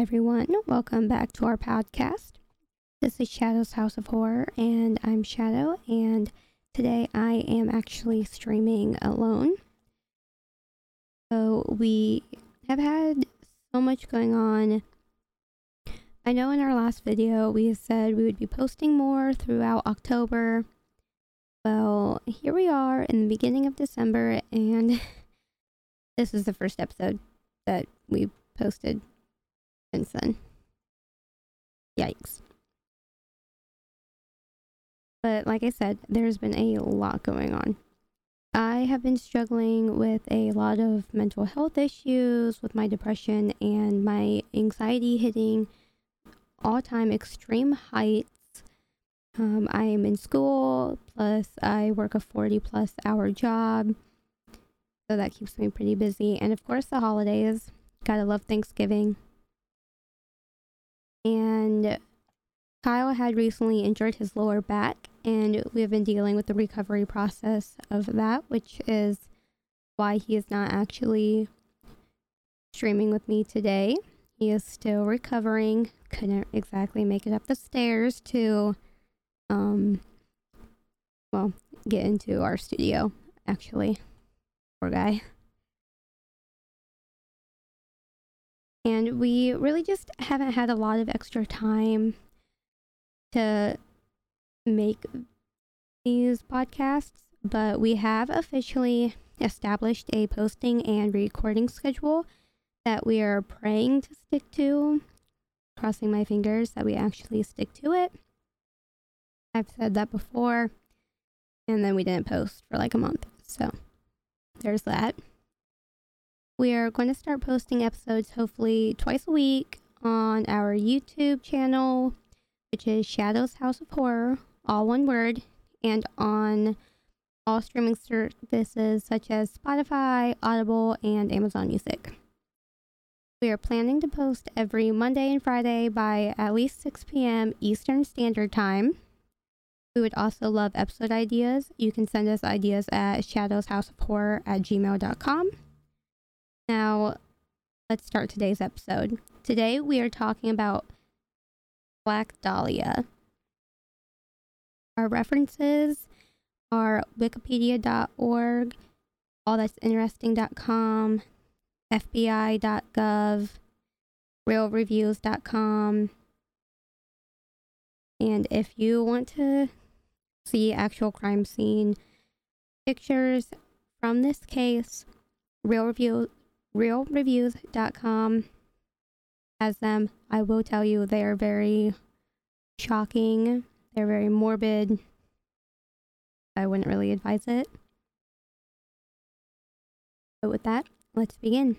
everyone? Welcome back to our podcast. This is Shadow's House of Horror, and I'm Shadow, and today I am actually streaming alone. So, we have had so much going on. I know in our last video we said we would be posting more throughout October. Well, here we are in the beginning of December, and this is the first episode that we posted since then. Yikes. But like I said, there's been a lot going on. I have been struggling with a lot of mental health issues, with my depression and my anxiety hitting all time extreme heights. Um, I am in school, plus, I work a 40 plus hour job. So that keeps me pretty busy. And of course, the holidays. Gotta love Thanksgiving. And Kyle had recently injured his lower back, and we have been dealing with the recovery process of that, which is why he is not actually streaming with me today. He is still recovering. Couldn't exactly make it up the stairs to, um, well, get into our studio, actually. Poor guy. And we really just haven't had a lot of extra time to make these podcasts, but we have officially established a posting and recording schedule that we are praying to stick to. Crossing my fingers that we actually stick to it. I've said that before, and then we didn't post for like a month. So there's that. We are going to start posting episodes hopefully twice a week on our YouTube channel, which is Shadows House of Horror, all one word, and on all streaming services such as Spotify, Audible, and Amazon Music. We are planning to post every Monday and Friday by at least 6 p.m. Eastern Standard Time. We would also love episode ideas. You can send us ideas at shadowshouseofhorror at gmail.com. Now, let's start today's episode. Today, we are talking about Black Dahlia. Our references are wikipedia.org, allthat'sinteresting.com, fbi.gov, realreviews.com. And if you want to see actual crime scene pictures from this case, Real realreviews.com has them. I will tell you they are very shocking. They're very morbid. I wouldn't really advise it. But with that, let's begin.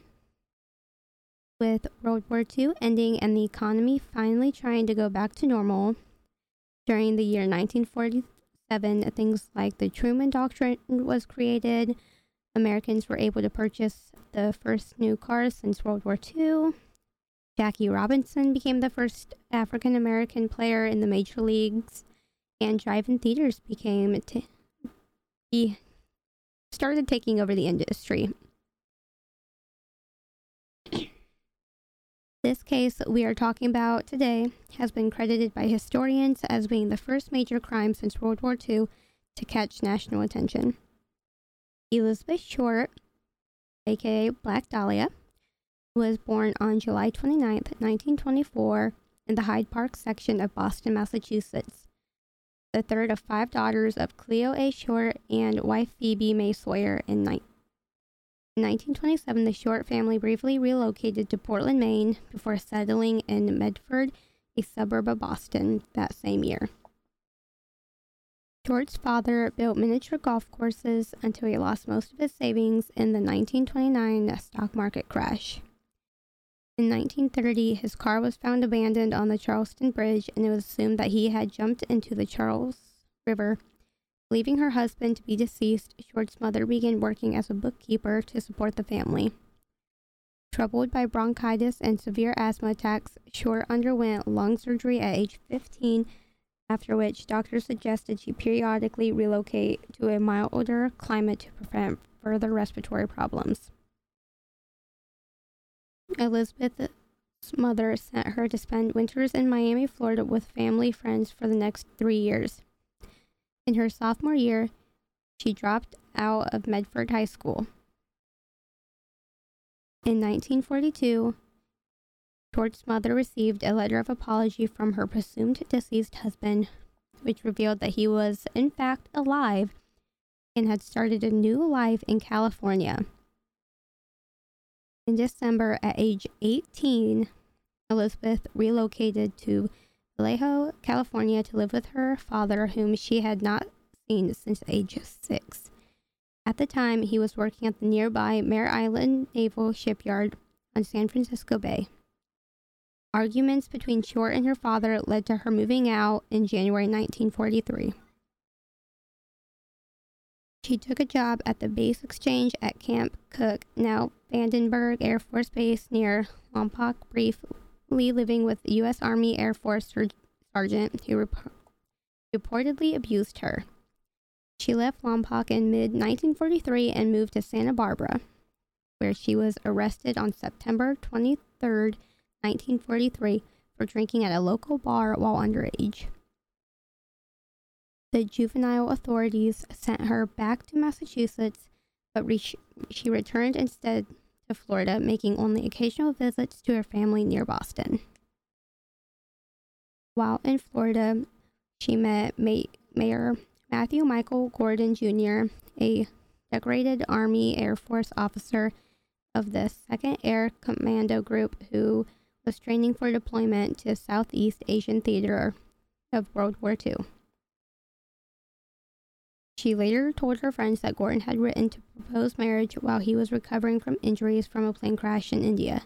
With World War II ending and the economy finally trying to go back to normal, during the year 1947, things like the Truman Doctrine was created. Americans were able to purchase the first new cars since World War II. Jackie Robinson became the first African American player in the major leagues, and drive-in theaters became t- he started taking over the industry. This case we are talking about today has been credited by historians as being the first major crime since World War II to catch national attention. Elizabeth Short aka Black Dahlia, was born on July 29, 1924, in the Hyde Park section of Boston, Massachusetts. The third of five daughters of Cleo A. Short and wife Phoebe Mae Sawyer in, ni- in 1927, the Short family briefly relocated to Portland, Maine before settling in Medford, a suburb of Boston, that same year. Short's father built miniature golf courses until he lost most of his savings in the 1929 stock market crash. In 1930, his car was found abandoned on the Charlestown Bridge, and it was assumed that he had jumped into the Charles River. Leaving her husband to be deceased, Short's mother began working as a bookkeeper to support the family. Troubled by bronchitis and severe asthma attacks, Short underwent lung surgery at age 15 after which doctors suggested she periodically relocate to a milder climate to prevent further respiratory problems. Elizabeth's mother sent her to spend winters in Miami, Florida with family friends for the next three years. In her sophomore year, she dropped out of Medford High School. In 1942, George's mother received a letter of apology from her presumed deceased husband, which revealed that he was, in fact, alive and had started a new life in California. In December, at age 18, Elizabeth relocated to Vallejo, California to live with her father, whom she had not seen since age six. At the time, he was working at the nearby Mare Island Naval Shipyard on San Francisco Bay. Arguments between Short and her father led to her moving out in January 1943. She took a job at the base exchange at Camp Cooke, now Vandenberg Air Force Base near Lompoc, briefly living with U.S. Army Air Force sergeant who rep- reportedly abused her. She left Lompoc in mid 1943 and moved to Santa Barbara, where she was arrested on September 23, 1943, for drinking at a local bar while underage. The juvenile authorities sent her back to Massachusetts, but re- she returned instead to Florida, making only occasional visits to her family near Boston. While in Florida, she met May- Mayor Matthew Michael Gordon Jr., a decorated Army Air Force officer of the 2nd Air Commando Group who was training for deployment to Southeast Asian Theater of World War II. She later told her friends that Gordon had written to propose marriage while he was recovering from injuries from a plane crash in India.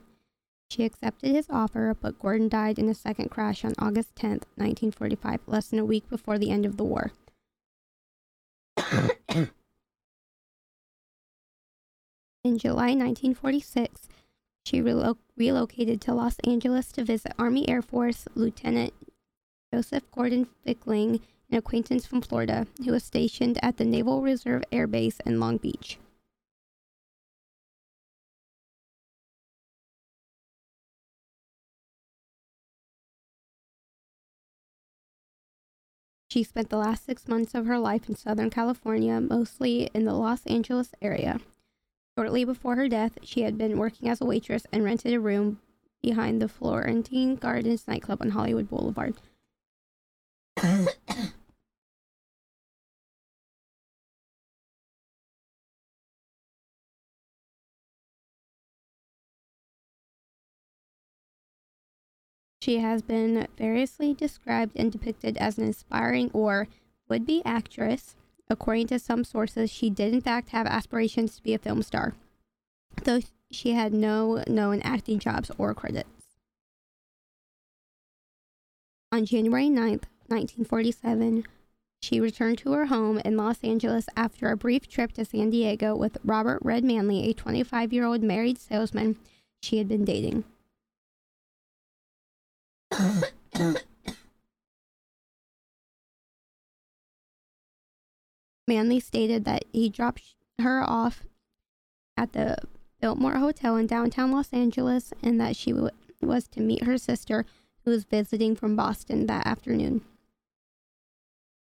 She accepted his offer, but Gordon died in a second crash on August 10, 1945, less than a week before the end of the war. in July 1946, she relo- relocated to Los Angeles to visit Army Air Force Lieutenant Joseph Gordon Fickling an acquaintance from Florida who was stationed at the Naval Reserve Air Base in Long Beach. She spent the last six months of her life in Southern California, mostly in the Los Angeles area. Shortly before her death, she had been working as a waitress and rented a room behind the Florentine Gardens nightclub on Hollywood Boulevard. She has been variously described and depicted as an inspiring or would be actress. According to some sources, she did in fact have aspirations to be a film star, though she had no known acting jobs or credits. On January 9th, 1947, she returned to her home in Los Angeles after a brief trip to San Diego with Robert Red Manley, a 25 year old married salesman she had been dating. Manley stated that he dropped her off at the Biltmore Hotel in downtown Los Angeles and that she w- was to meet her sister who was visiting from Boston that afternoon.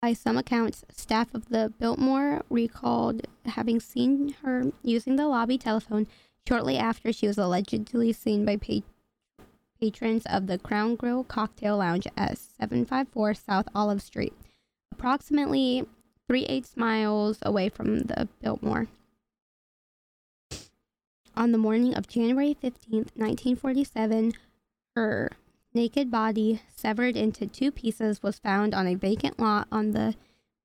By some accounts, staff of the Biltmore recalled having seen her using the lobby telephone shortly after she was allegedly seen by pa- patrons of the Crown Grill Cocktail Lounge at 754 South Olive Street, approximately 3 8 miles away from the Biltmore. On the morning of January 15th, 1947, her naked body, severed into two pieces, was found on a vacant lot on the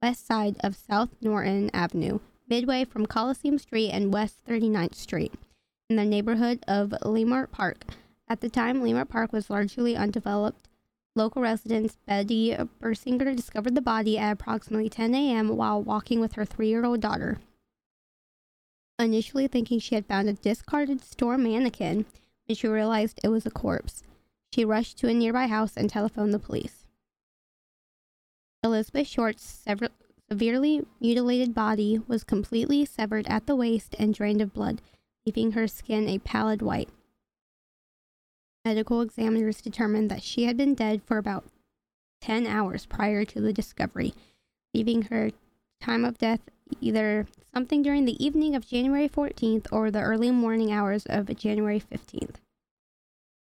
west side of South Norton Avenue, midway from Coliseum Street and West 39th Street, in the neighborhood of Leimert Park. At the time, Leimert Park was largely undeveloped. Local residents Betty Bersinger discovered the body at approximately 10 a.m. while walking with her three year old daughter. Initially thinking she had found a discarded store mannequin, when she realized it was a corpse, she rushed to a nearby house and telephoned the police. Elizabeth Short's sever- severely mutilated body was completely severed at the waist and drained of blood, leaving her skin a pallid white. Medical examiners determined that she had been dead for about 10 hours prior to the discovery, leaving her time of death either something during the evening of January 14th or the early morning hours of January 15th.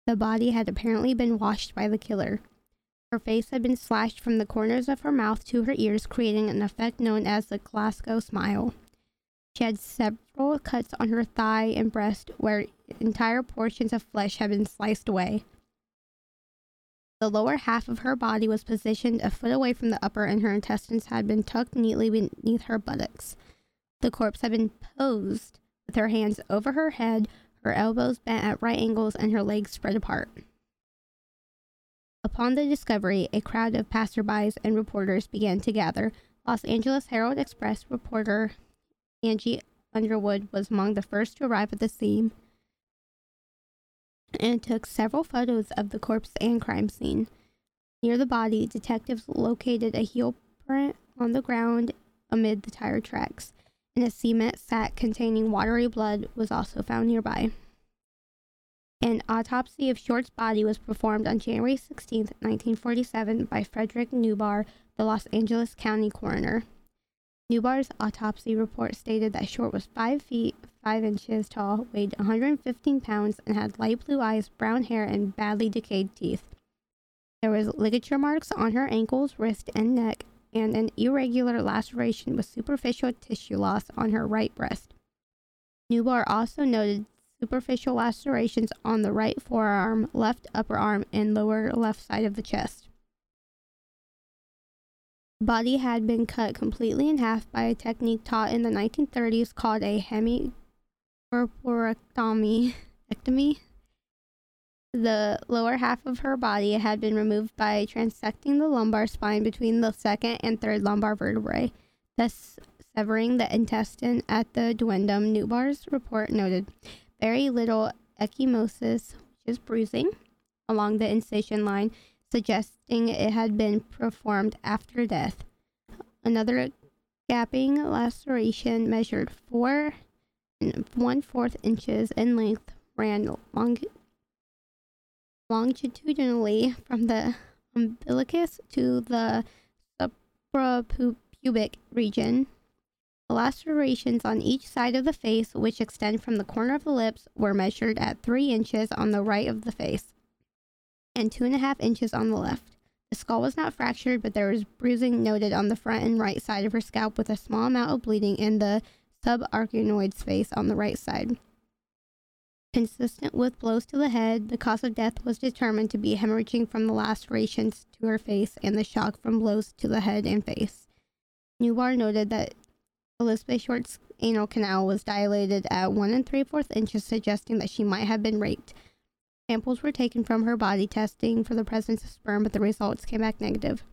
The body had apparently been washed by the killer. Her face had been slashed from the corners of her mouth to her ears, creating an effect known as the Glasgow smile. She had several cuts on her thigh and breast where entire portions of flesh had been sliced away. The lower half of her body was positioned a foot away from the upper, and her intestines had been tucked neatly beneath her buttocks. The corpse had been posed with her hands over her head, her elbows bent at right angles, and her legs spread apart. Upon the discovery, a crowd of passerbys and reporters began to gather. Los Angeles Herald Express reporter Aggie Underwood was among the first to arrive at the scene and took several photos of the corpse and crime scene. Near the body, detectives located a heel print on the ground amid the tire tracks, and a cement sack containing watery blood was also found nearby. An autopsy of Short's body was performed on January 16, 1947, by Frederick Newbarr, the Los Angeles County coroner. Newbarr's autopsy report stated that Short was 5 feet 5 inches tall, weighed 115 pounds, and had light blue eyes, brown hair, and badly decayed teeth. There was ligature marks on her ankles, wrist, and neck, and an irregular laceration with superficial tissue loss on her right breast. Newbarr also noted superficial lacerations on the right forearm, left upper arm, and lower left side of the chest body had been cut completely in half by a technique taught in the 1930s called a hemicorporectomy. The lower half of her body had been removed by transecting the lumbar spine between the second and third lumbar vertebrae, thus severing the intestine at the duodenum. Newbarr's report noted very little ecchymosis, which is bruising, along the incision line, suggesting it had been performed after death. Another gapping laceration measured four and one fourth inches in length ran long, longitudinally from the umbilicus to the suprapubic region. The lacerations on each side of the face, which extend from the corner of the lips, were measured at three inches on the right of the face and two and a half inches on the left. The skull was not fractured, but there was bruising noted on the front and right side of her scalp with a small amount of bleeding in the subarachnoid space on the right side. Consistent with blows to the head, the cause of death was determined to be hemorrhaging from the lacerations to her face and the shock from blows to the head and face. Newbarr noted that Elizabeth Short's anal canal was dilated at one and three fourths inches, suggesting that she might have been raped. Samples were taken from her body testing for the presence of sperm, but the results came back negative.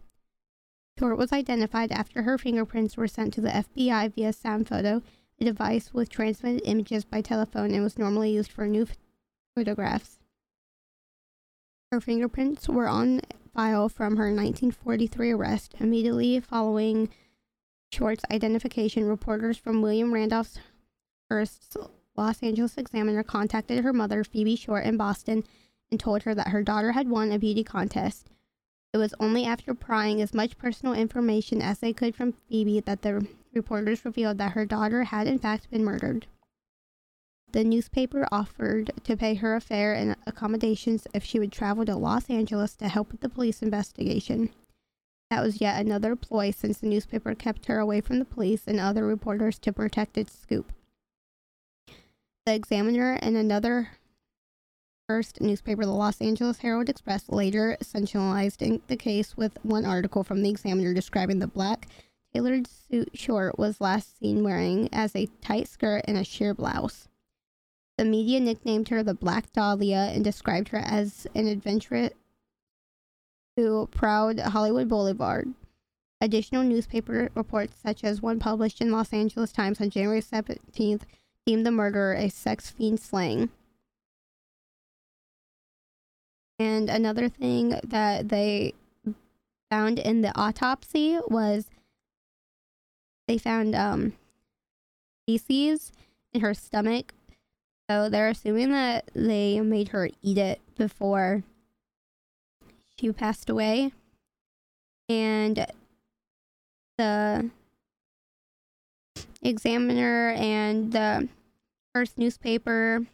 Short was identified after her fingerprints were sent to the FBI via sound photo, a device with transmitted images by telephone and was normally used for new photographs. Her fingerprints were on file from her 1943 arrest. Immediately following Short's identification, reporters from William Randolph Hearst's Los Angeles Examiner contacted her mother, Phoebe Short, in Boston and told her that her daughter had won a beauty contest. It was only after prying as much personal information as they could from Phoebe that the reporters revealed that her daughter had in fact been murdered. The newspaper offered to pay her a fare and accommodations if she would travel to Los Angeles to help with the police investigation. That was yet another ploy since the newspaper kept her away from the police and other reporters to protect its scoop. The Examiner and another Hearst newspaper, the Los Angeles Herald Express, later sensationalized the case with one article from the Examiner describing the black tailored suit Short was last seen wearing as a tight skirt and a sheer blouse. The media nicknamed her the Black Dahlia and described her as an adventurous who prowled Hollywood Boulevard. Additional newspaper reports, such as one published in Los Angeles Times on January 17th, deemed the murderer a sex fiend slaying. And another thing that they found in the autopsy was they found um, feces in her stomach So they're assuming that they made her eat it before she passed away. And the Examiner and the Newspaper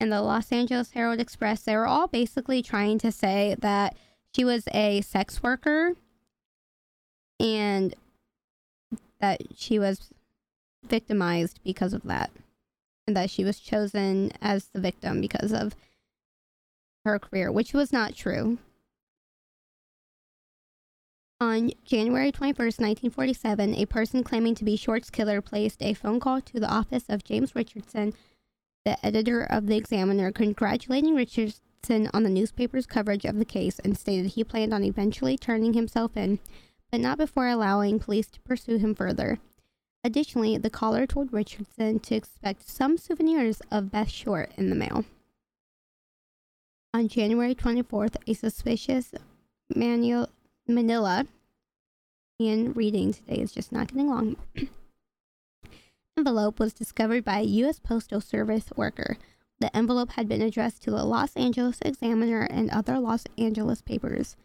and the Los Angeles Herald Express, they were all basically trying to say that she was a sex worker and that she was victimized because of that and that she was chosen as the victim because of her career, which was not true. On January 21st, 1947, a person claiming to be Short's killer placed a phone call to the office of James Richardson, the editor of the Examiner, congratulating Richardson on the newspaper's coverage of the case and stated he planned on eventually turning himself in, but not before allowing police to pursue him further. Additionally, the caller told Richardson to expect some souvenirs of Beth Short in the mail. On January 24th, a suspicious manual Manila and reading today is just not getting long. envelope was discovered by a U.S. Postal Service worker. The envelope had been addressed to the Los Angeles Examiner and other Los Angeles papers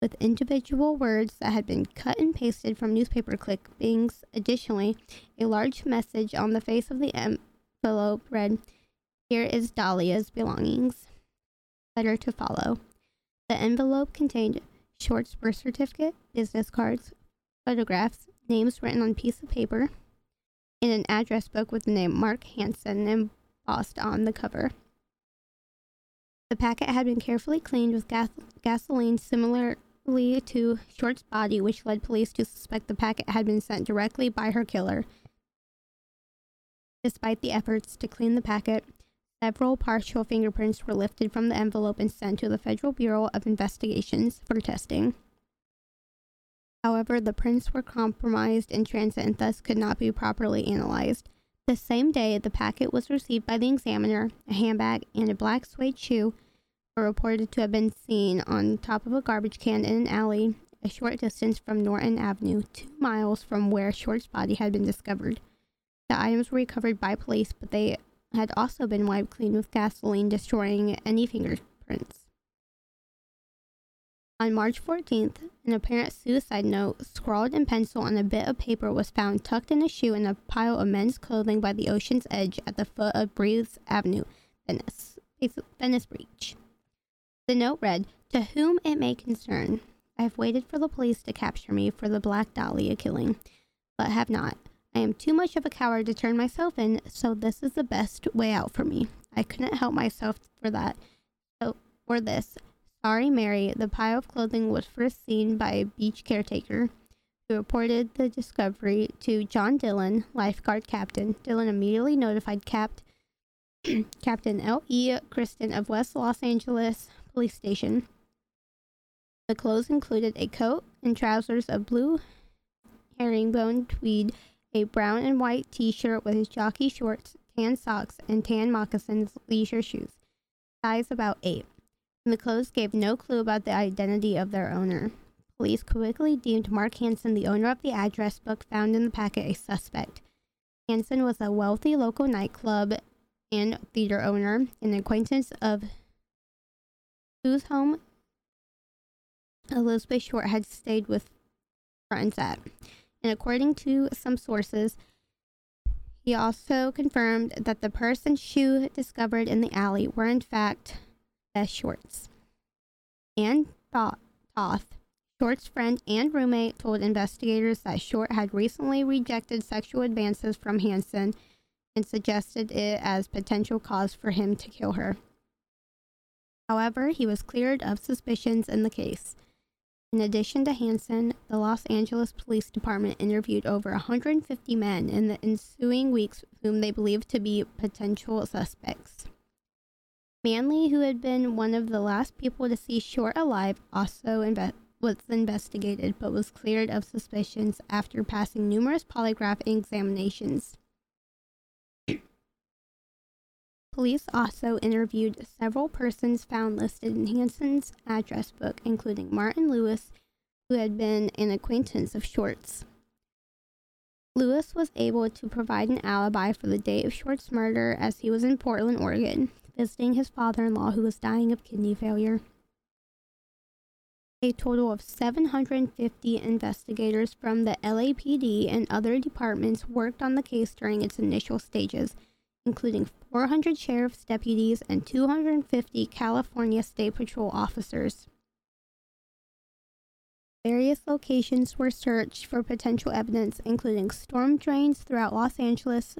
with individual words that had been cut and pasted from newspaper clippings. Additionally, a large message on the face of the envelope read, Here is Dahlia's belongings. Letter to follow. The envelope contained Short's birth certificate, business cards, photographs, names written on piece of paper, and an address book with the name Mark Hansen embossed on the cover. The packet had been carefully cleaned with gas- gasoline similarly to Short's body, which led police to suspect the packet had been sent directly by her killer. Despite the efforts to clean the packet, several partial fingerprints were lifted from the envelope and sent to the Federal Bureau of Investigations for testing. However, the prints were compromised in transit and thus could not be properly analyzed. The same day, the packet was received by the examiner. A handbag and a black suede shoe were reported to have been seen on top of a garbage can in an alley a short distance from Norton Avenue, two miles from where Short's body had been discovered. The items were recovered by police, but they had also been wiped clean with gasoline, destroying any fingerprints. On March 14th, an apparent suicide note scrawled in pencil on a bit of paper was found tucked in a shoe in a pile of men's clothing by the ocean's edge at the foot of Breeze Avenue, Venice, Venice Beach. The note read, To whom it may concern, I have waited for the police to capture me for the Black Dahlia killing, but have not. I am too much of a coward to turn myself in, so this is the best way out for me. I couldn't help myself for that. So, for this, sorry, Mary, the pile of clothing was first seen by a beach caretaker who reported the discovery to John Dillon, lifeguard captain. Dillon immediately notified Capt. Captain L.E. Kristen of West Los Angeles police station. The clothes included a coat and trousers of blue herringbone tweed, a brown and white t shirt with his jockey shorts, tan socks, and tan moccasins leisure shoes. Size about 8. And the clothes gave no clue about the identity of their owner. Police quickly deemed Mark Hansen, the owner of the address book found in the packet, a suspect. Hansen was a wealthy local nightclub and theater owner, an acquaintance of whose home Elizabeth Short had stayed with friends at. And according to some sources, he also confirmed that the person's shoe discovered in the alley were in fact Beth Short's. Ann Toth, Short's friend and roommate, told investigators that Short had recently rejected sexual advances from Hansen and suggested it as potential cause for him to kill her. However, he was cleared of suspicions in the case. In addition to Hansen, the Los Angeles Police Department interviewed over 150 men in the ensuing weeks whom they believed to be potential suspects. Manley, who had been one of the last people to see Short alive, also inve- was investigated but was cleared of suspicions after passing numerous polygraph examinations. Police also interviewed several persons found listed in Hansen's address book, including Martin Lewis, who had been an acquaintance of Short's. Lewis was able to provide an alibi for the date of Short's murder as he was in Portland, Oregon, visiting his father in law who was dying of kidney failure. A total of 750 investigators from the LAPD and other departments worked on the case during its initial stages, including 400 sheriff's deputies and 250 California State Patrol officers. Various locations were searched for potential evidence, including storm drains throughout Los Angeles,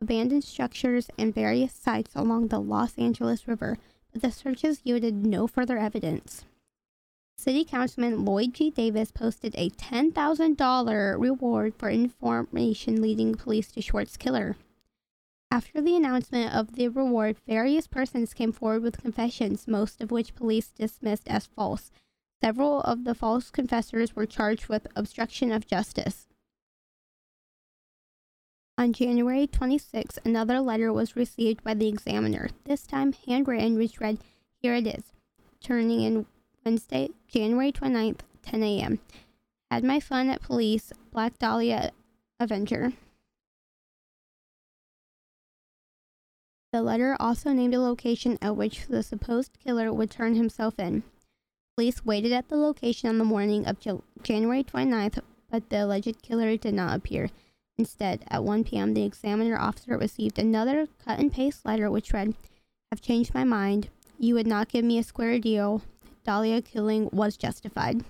abandoned structures, and various sites along the Los Angeles River, but the searches yielded no further evidence. City Councilman Lloyd G. Davis posted a $10,000 reward for information leading police to Short's killer. After the announcement of the reward, various persons came forward with confessions, most of which police dismissed as false. Several of the false confessors were charged with obstruction of justice. On January 26, another letter was received by the examiner, this time handwritten, which read, Here it is, turning in Wednesday, January 29th, 10 a.m. Had my fun at police, Black Dahlia Avenger. The letter also named a location at which the supposed killer would turn himself in. Police waited at the location on the morning of January 29th, but the alleged killer did not appear. Instead, at 1 p.m., the examiner officer received another cut and paste letter which read, I Have changed my mind. You would not give me a square deal. Dahlia killing was justified.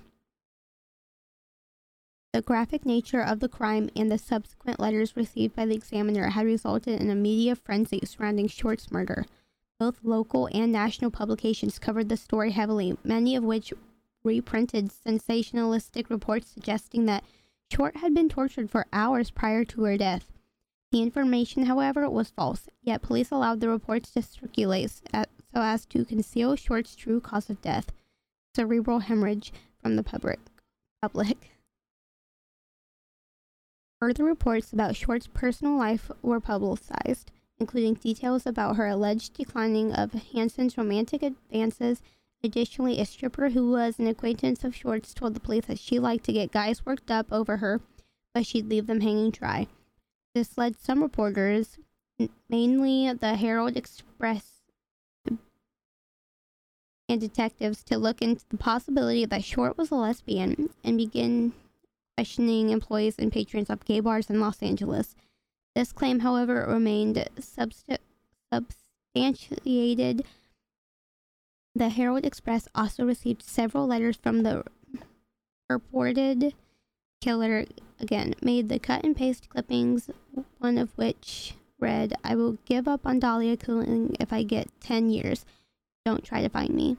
The graphic nature of the crime and the subsequent letters received by the examiner had resulted in a media frenzy surrounding Short's murder. Both local and national publications covered the story heavily, many of which reprinted sensationalistic reports suggesting that Short had been tortured for hours prior to her death. The information, however, was false, yet police allowed the reports to circulate so as to conceal Short's true cause of death cerebral hemorrhage from the public. public. Further reports about Short's personal life were publicized including details about her alleged declining of Hansen's romantic advances. Additionally, a stripper who was an acquaintance of Short's told the police that she liked to get guys worked up over her, but she'd leave them hanging dry. This led some reporters, mainly the Herald Express and detectives, to look into the possibility that Short was a lesbian and begin questioning employees and patrons of gay bars in Los Angeles. This claim, however, remained subst- substantiated. The Herald Express also received several letters from the purported killer. Again, made the cut and paste clippings, one of which read, I will give up on Dahlia killing if I get 10 years. Don't try to find me.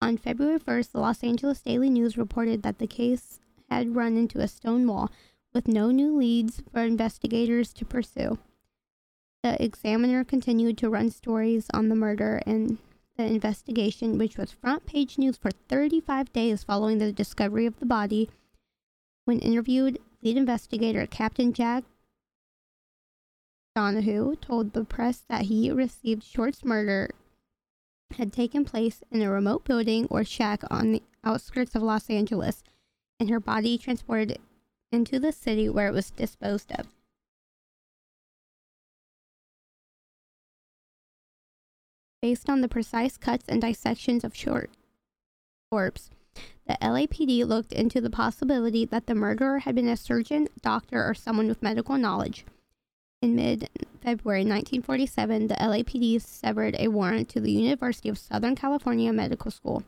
On February 1st, the Los Angeles Daily News reported that the case had run into a stone wall with no new leads for investigators to pursue. The examiner continued to run stories on the murder and the investigation, which was front page news for 35 days following the discovery of the body. When interviewed, lead investigator Captain Jack Donahoe told the press that he received Short's murder had taken place in a remote building or shack on the outskirts of Los Angeles, and her body transported into the city where it was disposed of. Based on the precise cuts and dissections of short corpse, the LAPD looked into the possibility that the murderer had been a surgeon, doctor, or someone with medical knowledge. In mid February 1947, the LAPD severed a warrant to the University of Southern California Medical School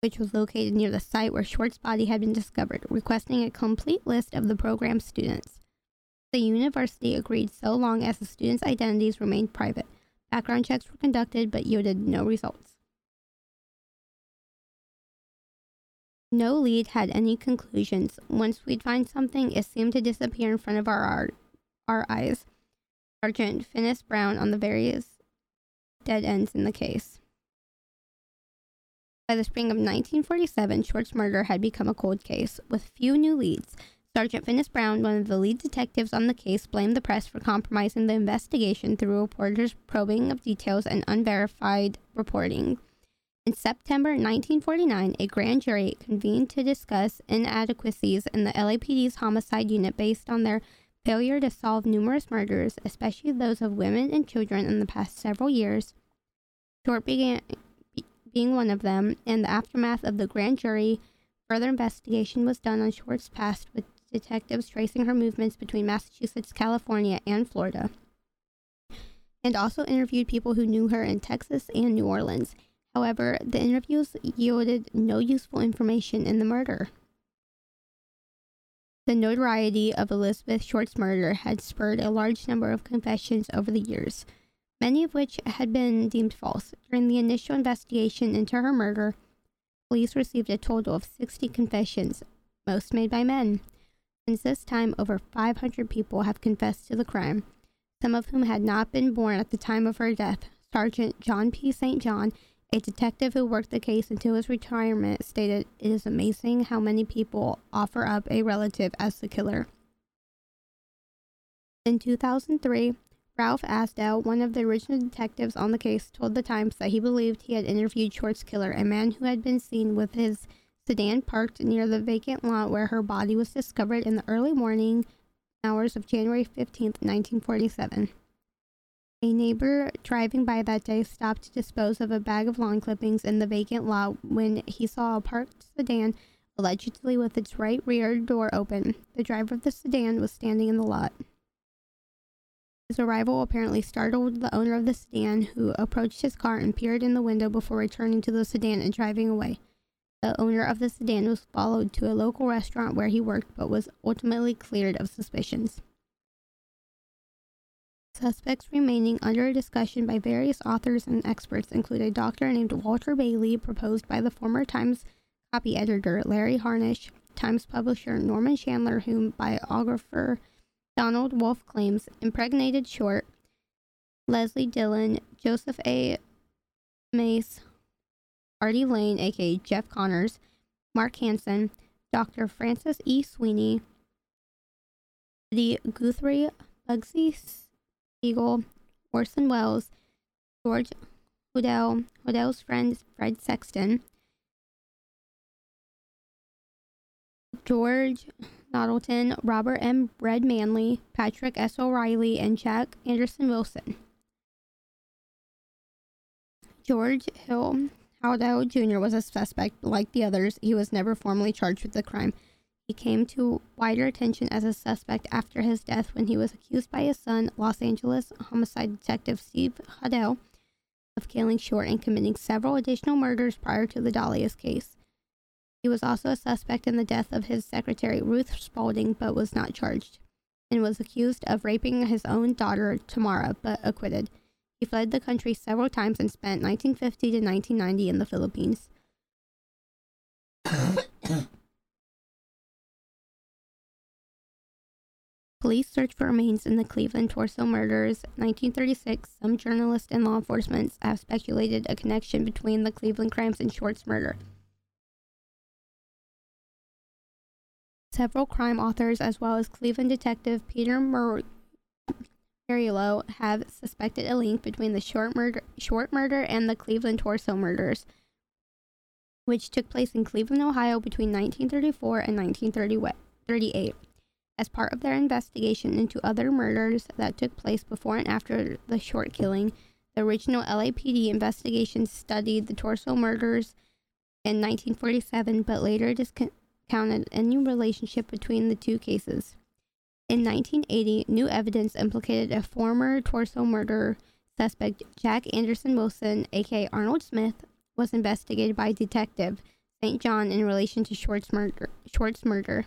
which was located near the site where Short's body had been discovered, requesting a complete list of the program's students. The university agreed so long as the students' identities remained private. Background checks were conducted but yielded no results. No lead had any conclusions. Once we'd find something, it seemed to disappear in front of our, our, our eyes. Sergeant Finis Brown on the various dead ends in the case. By the spring of 1947, Short's murder had become a cold case, with few new leads. Sergeant Finis Brown, one of the lead detectives on the case, blamed the press for compromising the investigation through reporters' probing of details and unverified reporting. In September 1949, a grand jury convened to discuss inadequacies in the LAPD's homicide unit based on their failure to solve numerous murders, especially those of women and children in the past several years. Short began being one of them. In the aftermath of the grand jury, further investigation was done on Short's past with detectives tracing her movements between Massachusetts, California, and Florida, and also interviewed people who knew her in Texas and New Orleans. However, the interviews yielded no useful information in the murder. The notoriety of Elizabeth Short's murder had spurred a large number of confessions over the years, many of which had been deemed false. During the initial investigation into her murder, police received a total of 60 confessions, most made by men. Since this time, over 500 people have confessed to the crime, some of whom had not been born at the time of her death. Sergeant John P. St. John a detective who worked the case until his retirement stated, It is amazing how many people offer up a relative as the killer. In 2003, Ralph Asdell, one of the original detectives on the case, told the Times that he believed he had interviewed Short's killer, a man who had been seen with his sedan parked near the vacant lot where her body was discovered in the early morning hours of January 15, 1947. A neighbor driving by that day stopped to dispose of a bag of lawn clippings in the vacant lot when he saw a parked sedan, allegedly with its right rear door open. The driver of the sedan was standing in the lot. His arrival apparently startled the owner of the sedan, who approached his car and peered in the window before returning to the sedan and driving away. The owner of the sedan was followed to a local restaurant where he worked but was ultimately cleared of suspicions. Suspects remaining under discussion by various authors and experts include a doctor named Walter Bayley, proposed by the former Times copy editor Larry Harnisch, Times publisher Norman Chandler, whom biographer Donald Wolfe claims impregnated Short, Leslie Dillon, Joseph A. Mace, Artie Lane, aka Jeff Connors, Mark Hansen, Dr. Francis E. Sweeney, the Guthrie Bugsy Siegel, Orson Welles, George Hodel, Hodel's friend Fred Sexton, George Knowlton, Robert M. Red Manley, Patrick S. O'Reilly, and Jack Anderson Wilson. George Hill Hodel Jr. was a suspect, but like the others, he was never formally charged with the crime. He came to wider attention as a suspect after his death when he was accused by his son, Los Angeles homicide detective Steve Hodel, of killing Short and committing several additional murders prior to the Dahlia's case. He was also a suspect in the death of his secretary, Ruth Spaulding, but was not charged, and was accused of raping his own daughter, Tamara, but acquitted. He fled the country several times and spent 1950 to 1990 in the Philippines. Police search for remains in the Cleveland torso murders. 1936, some journalists and law enforcement have speculated a connection between the Cleveland crimes and Short's murder. Several crime authors, as well as Cleveland detective Peter Mur- have suspected a link between the short murder, short murder and the Cleveland torso murders, which took place in Cleveland, Ohio between 1934 and 1938 as part of their investigation into other murders that took place before and after the short killing. The original LAPD investigation studied the torso murders in 1947, but later discounted any relationship between the two cases. In 1980, new evidence implicated a former torso murder suspect, Jack Anderson Wilson, aka Arnold Smith, was investigated by Detective St. John in relation to Short's murder. Short's murder.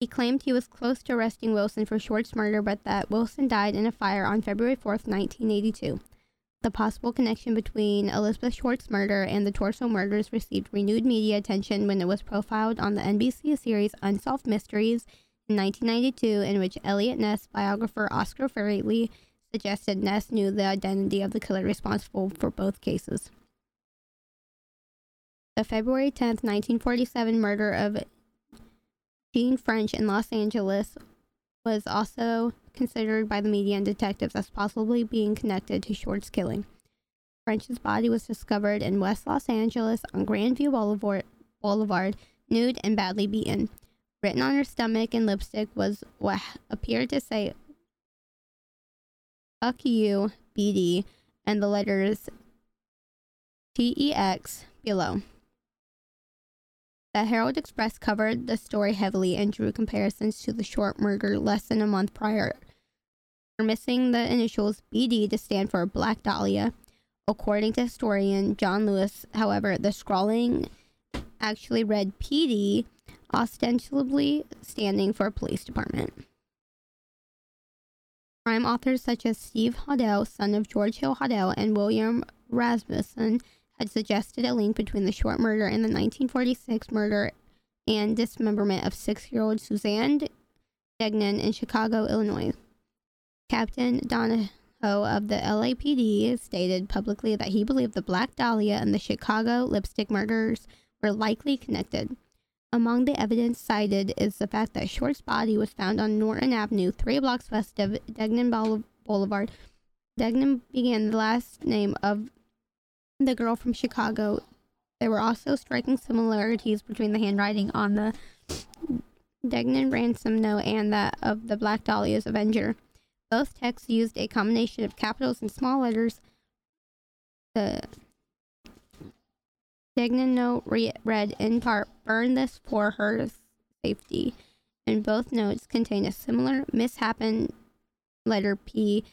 He claimed he was close to arresting Wilson for Short's murder, but that Wilson died in a fire on February 4, 1982. The possible connection between Elizabeth Short's murder and the Torso murders received renewed media attention when it was profiled on the NBC series Unsolved Mysteries in 1992, in which Eliot Ness biographer Oscar Fraley suggested Ness knew the identity of the killer responsible for both cases. The February 10, 1947 murder of Jeanne French in Los Angeles was also considered by the media and detectives as possibly being connected to Short's killing. French's body was discovered in West Los Angeles on Grandview Boulevard, Boulevard, nude and badly beaten. Written on her stomach in lipstick was what appeared to say "Fuck you, BD," and the letters TEX below. The Herald Express covered the story heavily and drew comparisons to the short murder less than a month prior, missing the initials BD to stand for Black Dahlia. According to historian John Lewis, however, the scrawling actually read PD, ostensibly standing for police department. Crime authors such as Steve Hodel, son of George Hill Hodel, and William Rasmussen had suggested a link between the short murder and the 1946 murder and dismemberment of six year old Suzanne Degnan in Chicago, Illinois. Captain Donahoe of the LAPD stated publicly that he believed the Black Dahlia and the Chicago lipstick murders were likely connected. Among the evidence cited is the fact that Short's body was found on Norton Avenue, three blocks west of Degnan Boulevard. Degnan began the last name of the girl from Chicago. There were also striking similarities between the handwriting on the Degnan ransom note and that of the Black Dahlia's Avenger. Both texts used a combination of capitals and small letters. The Degnan note re- read in part, Burn this for her safety. And both notes contain a similar mishappen letter P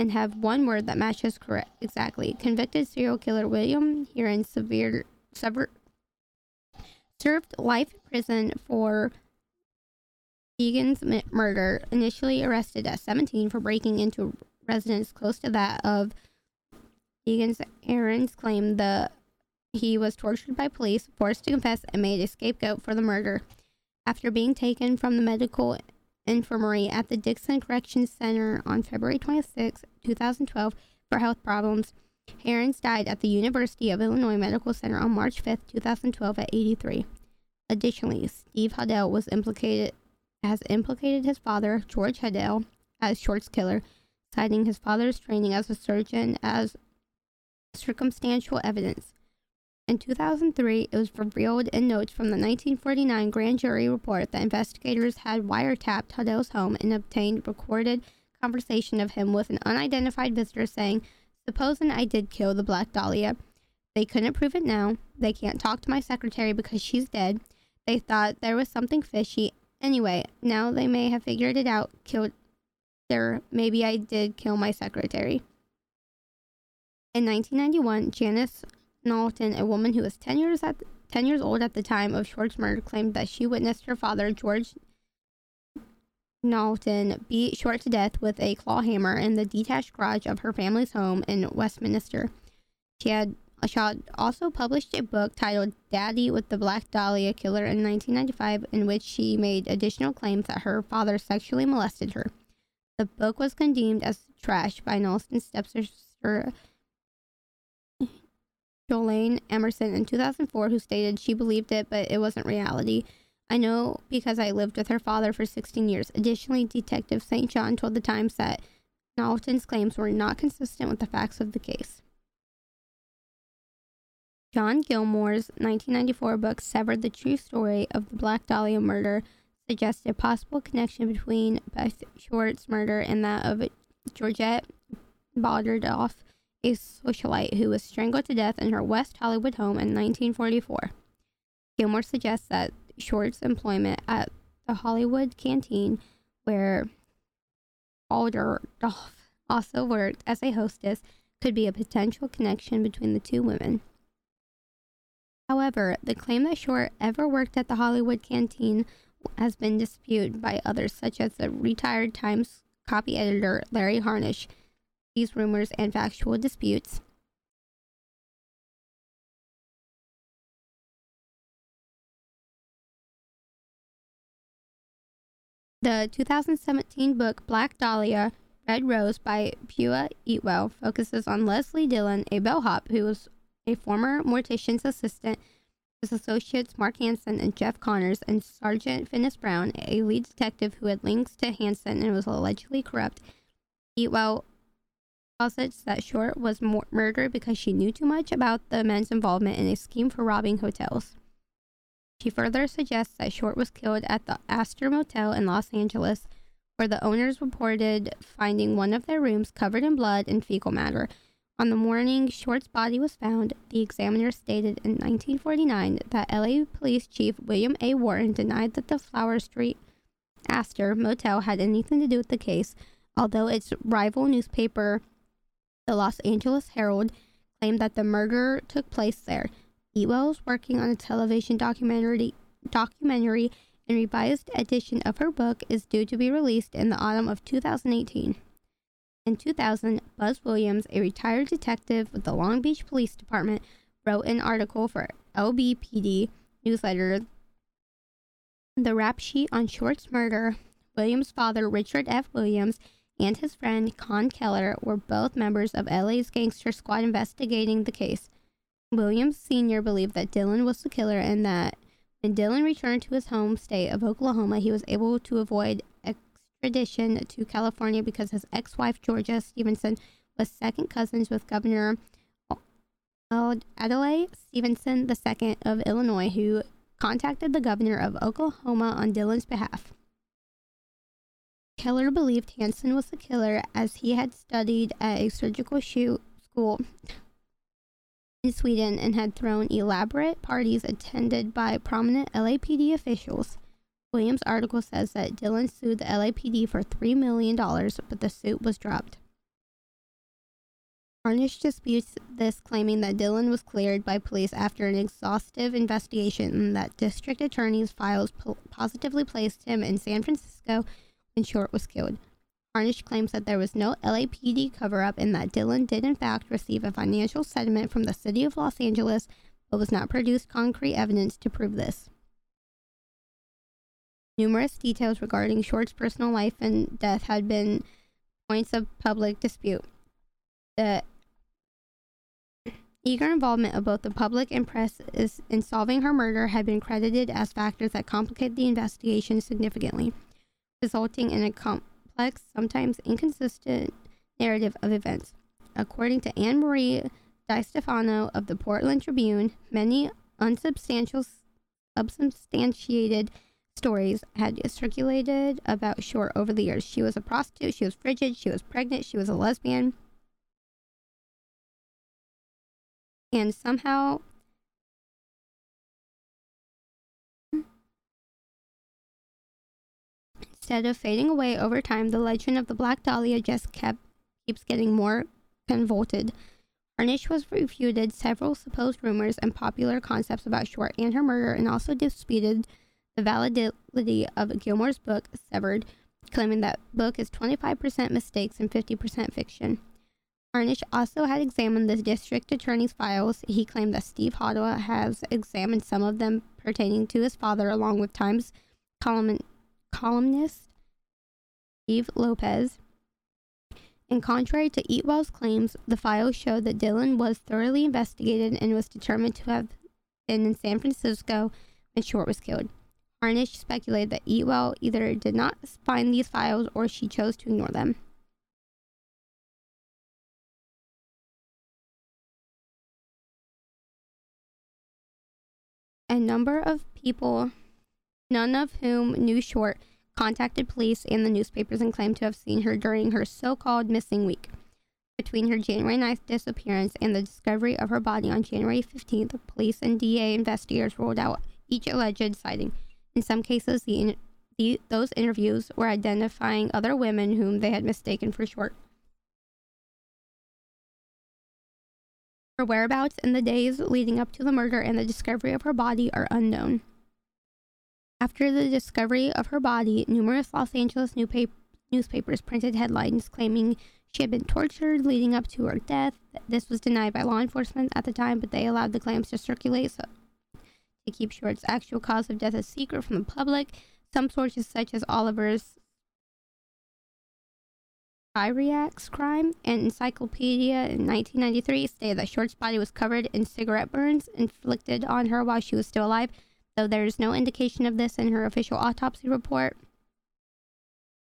and have one word that matches correct exactly. Convicted serial killer William Heirens severe, sever, served life in prison for Degnan's murder, initially arrested at 17 for breaking into residence close to that of Degnan's Heirens claim that he was tortured by police, forced to confess, and made a scapegoat for the murder. After being taken from the medical infirmary at the Dixon Corrections Center on February 26, 2012, for health problems, Heirens died at the University of Illinois Medical Center on March 5, 2012, at 83. Additionally, Steve Hodel was implicated has implicated his father, George Hodel, as Short's killer, citing his father's training as a surgeon as circumstantial evidence. In 2003, it was revealed in notes from the 1949 grand jury report that investigators had wiretapped Hodel's home and obtained recorded conversation of him with an unidentified visitor saying, Supposing I did kill the Black Dahlia. They couldn't prove it now. They can't talk to my secretary because she's dead. They thought there was something fishy Anyway, now they may have figured it out. Killed there. Maybe I did kill my secretary. In 1991, Janice Knowlton, a woman who was 10 years at 10 years old at the time of Short's murder, claimed that she witnessed her father, George Knowlton, beat Short to death with a claw hammer in the detached garage of her family's home in Westminster. She had Shaw also published a book titled Daddy with the Black Dahlia Killer in 1995, in which she made additional claims that her father sexually molested her. The book was condemned as trash by Knowlton's stepsister Jolene Emerson in 2004, who stated she believed it, but it wasn't reality. I know because I lived with her father for 16 years. Additionally, Detective St. John told the Times that Knowlton's claims were not consistent with the facts of the case. John Gilmore's 1994 book severed the true story of the Black Dahlia murder, suggested a possible connection between Beth Short's murder and that of Georgette Bauerdorf, a socialite who was strangled to death in her West Hollywood home in 1944. Gilmore suggests that Short's employment at the Hollywood canteen, where Bauerdorf also worked as a hostess, could be a potential connection between the two women. However, the claim that Short ever worked at the Hollywood canteen has been disputed by others, such as the retired Times copy editor Larry Harnisch. These rumors and factual disputes The 2017 book Black Dahlia Red Rose by Piu Eatwell focuses on Leslie Dillon, a bellhop who was a former mortician's assistant, his associates Mark Hansen and Jeff Connors, and Sergeant Finis Brown, a lead detective who had links to Hansen and was allegedly corrupt. Eatwell posits that Short was mor- murdered because she knew too much about the men's involvement in a scheme for robbing hotels. She further suggests that Short was killed at the Astor Motel in Los Angeles, where the owners reported finding one of their rooms covered in blood and fecal matter. On the morning Short's body was found, the examiner stated in 1949 that LA Police Chief William A. Worton denied that the Flower Street Astor Motel had anything to do with the case, although its rival newspaper, the Los Angeles Herald, claimed that the murder took place there. Eatwell is working on a television documentary, documentary and revised edition of her book is due to be released in the autumn of 2018. In 2000, Buzz Williams, a retired detective with the Long Beach Police Department, wrote an article for LBPD newsletter The Rap Sheet on Short's Murder. Williams' father, Richard F. Williams, and his friend Con Keller were both members of LA's gangster squad investigating the case. Williams Sr. believed that Dillon was the killer and that when Dillon returned to his home state of Oklahoma, he was able to avoid extradition to California because his ex wife, Georgia Stevenson, was second cousins with Governor Adlai Stevenson II of Illinois, who contacted the governor of Oklahoma on Dillon's behalf. Keller believed Hansen was the killer as he had studied at a surgical school in Sweden and had thrown elaborate parties attended by prominent LAPD officials. Williams' article says that Dillon sued the LAPD for $3 million, but the suit was dropped. Harnisch disputes this, claiming that Dillon was cleared by police after an exhaustive investigation and that district attorney's files po- positively placed him in San Francisco when Short was killed. Harnisch claims that there was no LAPD cover up and that Dillon did, in fact, receive a financial settlement from the city of Los Angeles, but was not produced concrete evidence to prove this. Numerous details regarding Short's personal life and death had been points of public dispute. The eager involvement of both the public and press in solving her murder had been credited as factors that complicate the investigation significantly, resulting in a complex, sometimes inconsistent narrative of events. According to Anne Marie DiStefano of the Portland Tribune, many unsubstantial, unsubstantiated stories had circulated about Short over the years. She was a prostitute, she was frigid, she was pregnant, she was a lesbian. And somehow instead of fading away over time, the legend of the Black Dahlia just kept keeps getting more convoluted. Harnisch was refuted several supposed rumors and popular concepts about Short and her murder, and also disputed the validity of Gilmore's book, Severed, claiming that book is 25% mistakes and 50% fiction. Harnisch also had examined the district attorney's files. He claimed that Steve Hodel has examined some of them pertaining to his father, along with Times column- columnist Steve Lopez. And contrary to Eatwell's claims, the files show that Dillon was thoroughly investigated and was determined to have been in San Francisco when Short was killed. Harnisch speculated that Eatwell either did not find these files or she chose to ignore them. A number of people, none of whom knew Short, contacted police and the newspapers and claimed to have seen her during her so called missing week. Between her January 9th disappearance and the discovery of her body on January 15th, police and DA investigators ruled out each alleged sighting. In some cases, the, the, those interviews were identifying other women whom they had mistaken for Short. Her whereabouts in the days leading up to the murder and the discovery of her body are unknown. After the discovery of her body, numerous Los Angeles newspapers printed headlines claiming she had been tortured leading up to her death. This was denied by law enforcement at the time, but they allowed the claims to circulate so to keep Short's actual cause of death a secret from the public. Some sources, such as Oliver's Cyriax's crime and encyclopedia in 1993, stated that Short's body was covered in cigarette burns inflicted on her while she was still alive, though there is no indication of this in her official autopsy report.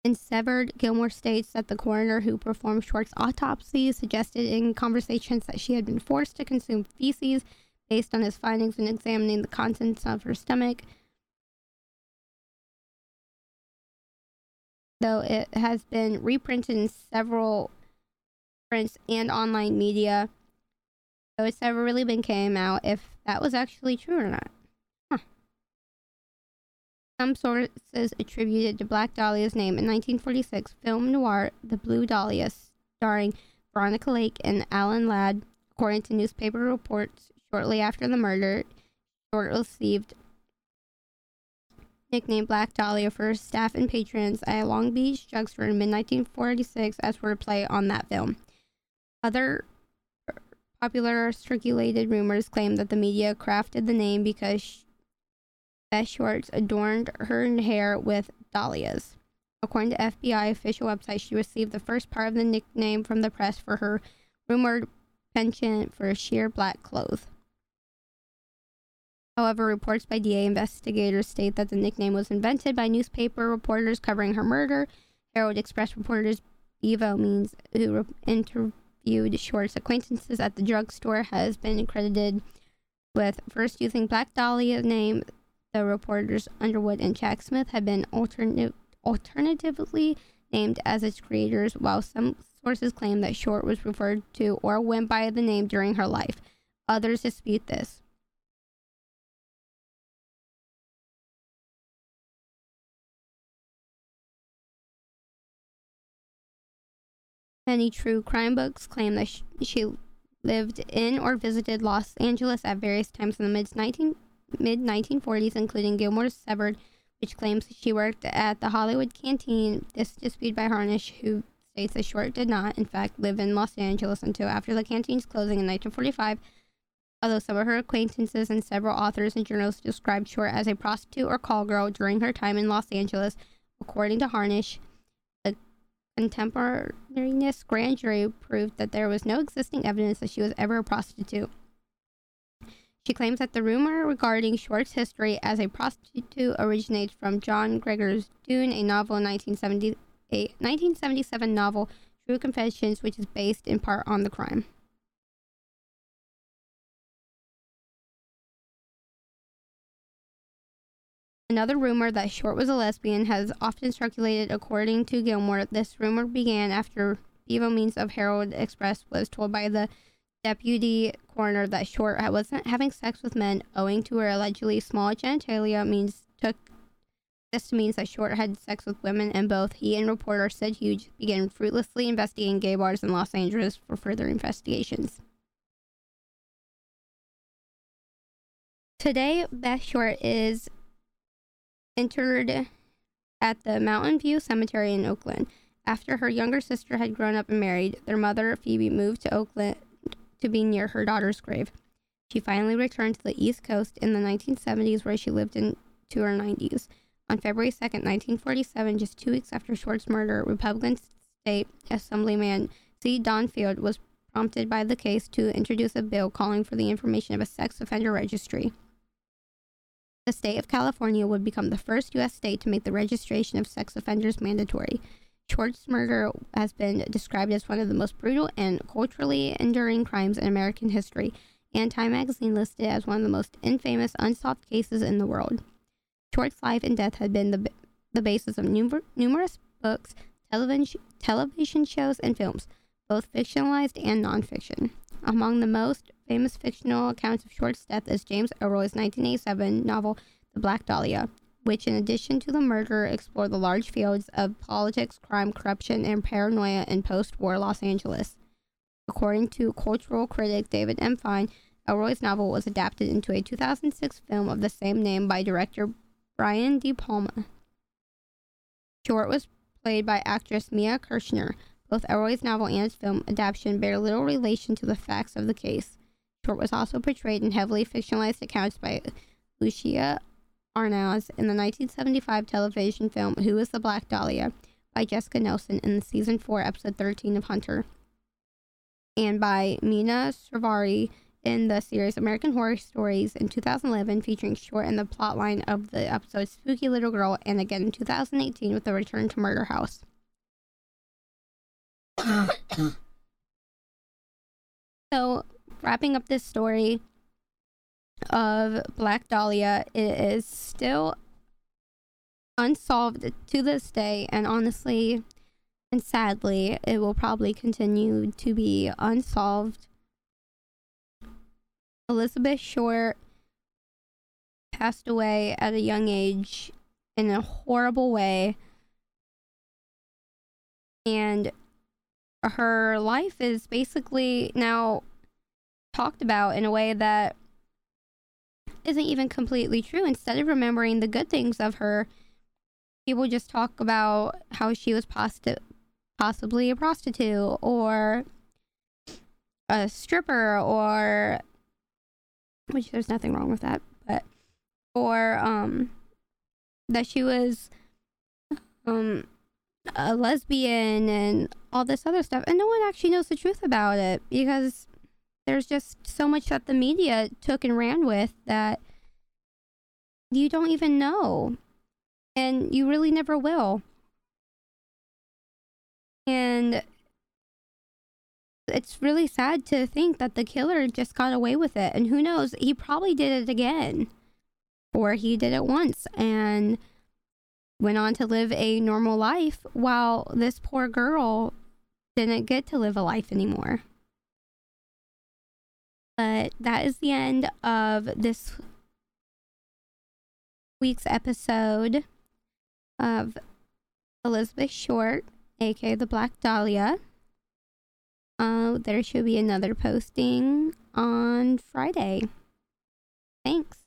In Severed, Gilmore states that the coroner who performed Short's autopsy suggested in conversations that she had been forced to consume feces based on his findings when examining the contents of her stomach. Though it has been reprinted in several prints and online media, so it's never really been came out if that was actually true or not. Some sources attributed to Black Dahlia's name in 1946 film noir The Blue Dahlia, starring Veronica Lake and Alan Ladd. According to newspaper reports, shortly after the murder, Short received nicknamed Black Dahlia for staff and patrons at Long Beach Drugstore in mid 1946 as wordplay on that film. Other popular circulated rumors claim that the media crafted the name because Short adorned her hair with dahlias. According to FBI official website, she received the first part of the nickname from the press for her rumored penchant for sheer black clothes. However, reports by DA investigators state that the nickname was invented by newspaper reporters covering her murder. Herald Express reporters Bevo Means, who re- inter- viewed Short's acquaintances at the drugstore has been credited with first using Black Dahlia's name. The reporters Underwood and Jack Smith have been alternative, alternatively named as its creators, while some sources claim that Short was referred to or went by the name during her life. Others dispute this. Many true crime books claim that she lived in or visited Los Angeles at various times in the mid 19 mid 1940s, including Gilmore's Severed, which claims she worked at the Hollywood Canteen. This disputed by Harnisch, who states that Short did not, in fact, live in Los Angeles until after the canteen's closing in 1945. Although some of her acquaintances and several authors and journalists described Short as a prostitute or call girl during her time in Los Angeles, according to Harnisch, a contemporaneous grand jury proved that there was no existing evidence that she was ever a prostitute. She claims that the rumor regarding Short's history as a prostitute originates from John Gregory Dunne's, a novel in 1977 novel, True Confessions, which is based in part on the crime. Another rumor that Short was a lesbian has often circulated. According to Gilmore, this rumor began after Bevo Means of Herald Express was told by the deputy coroner that Short wasn't having sex with men owing to her allegedly small genitalia. Means took this means that Short had sex with women, and both he and reporter Sid Hughes began fruitlessly investigating gay bars in Los Angeles for further investigations. Today, Beth Short is interred at the Mountain View Cemetery in Oakland. After her younger sister had grown up and married, their mother, Phoebe, moved to Oakland to be near her daughter's grave. She finally returned to the East Coast in the 1970s, where she lived into her 90s. On February 2, 1947, just two weeks after Short's murder, Republican State Assemblyman C. Don Field was prompted by the case to introduce a bill calling for the information of a sex offender registry the state of California would become the first U.S. state to make the registration of sex offenders mandatory. Short's murder has been described as one of the most brutal and culturally enduring crimes in American history, and Time magazine listed it as one of the most infamous unsolved cases in the world. Short's life and death had been the, the basis of numer- numerous books, television, television shows, and films, both fictionalized and nonfiction. Among the most famous fictional accounts of Short's death is James Ellroy's 1987 novel The Black Dahlia, which, in addition to the murder, explored the large fields of politics, crime, corruption, and paranoia in post war Los Angeles. According to cultural critic David M. Fine, Ellroy's novel was adapted into a 2006 film of the same name by director Brian De Palma. Short was played by actress Mia Kirshner, both Ellroy's novel and its film adaptation bear little relation to the facts of the case. Short was also portrayed in heavily fictionalized accounts by Lucia Arnaz in the 1975 television film Who is the Black Dahlia by Jessica Nelson in the season 4 episode 13 of Hunter and by Mina Suvari in the series American Horror Stories in 2011, featuring Short in the plotline of the episode Spooky Little Girl, and again in 2018 with the Return to Murder House. so, wrapping up this story of Black Dahlia, it is still unsolved to this day, and honestly, and sadly, it will probably continue to be unsolved. Elizabeth Short passed away at a young age in a horrible way. And her life is basically now talked about in a way that isn't even completely true. Instead of remembering the good things of her, people just talk about how she was posit- possibly a prostitute or a stripper or which there's nothing wrong with that, but or um that she was um a lesbian and all this other stuff and no one actually knows the truth about it because there's just so much that the media took and ran with that you don't even know and you really never will. And it's really sad to think that the killer just got away with it. And who knows, he probably did it again. Or he did it once and went on to live a normal life while this poor girl didn't get to live a life anymore. But that is the end of this week's episode of Elizabeth Short, aka the Black Dahlia. Uh, there should be another posting on Friday. Thanks.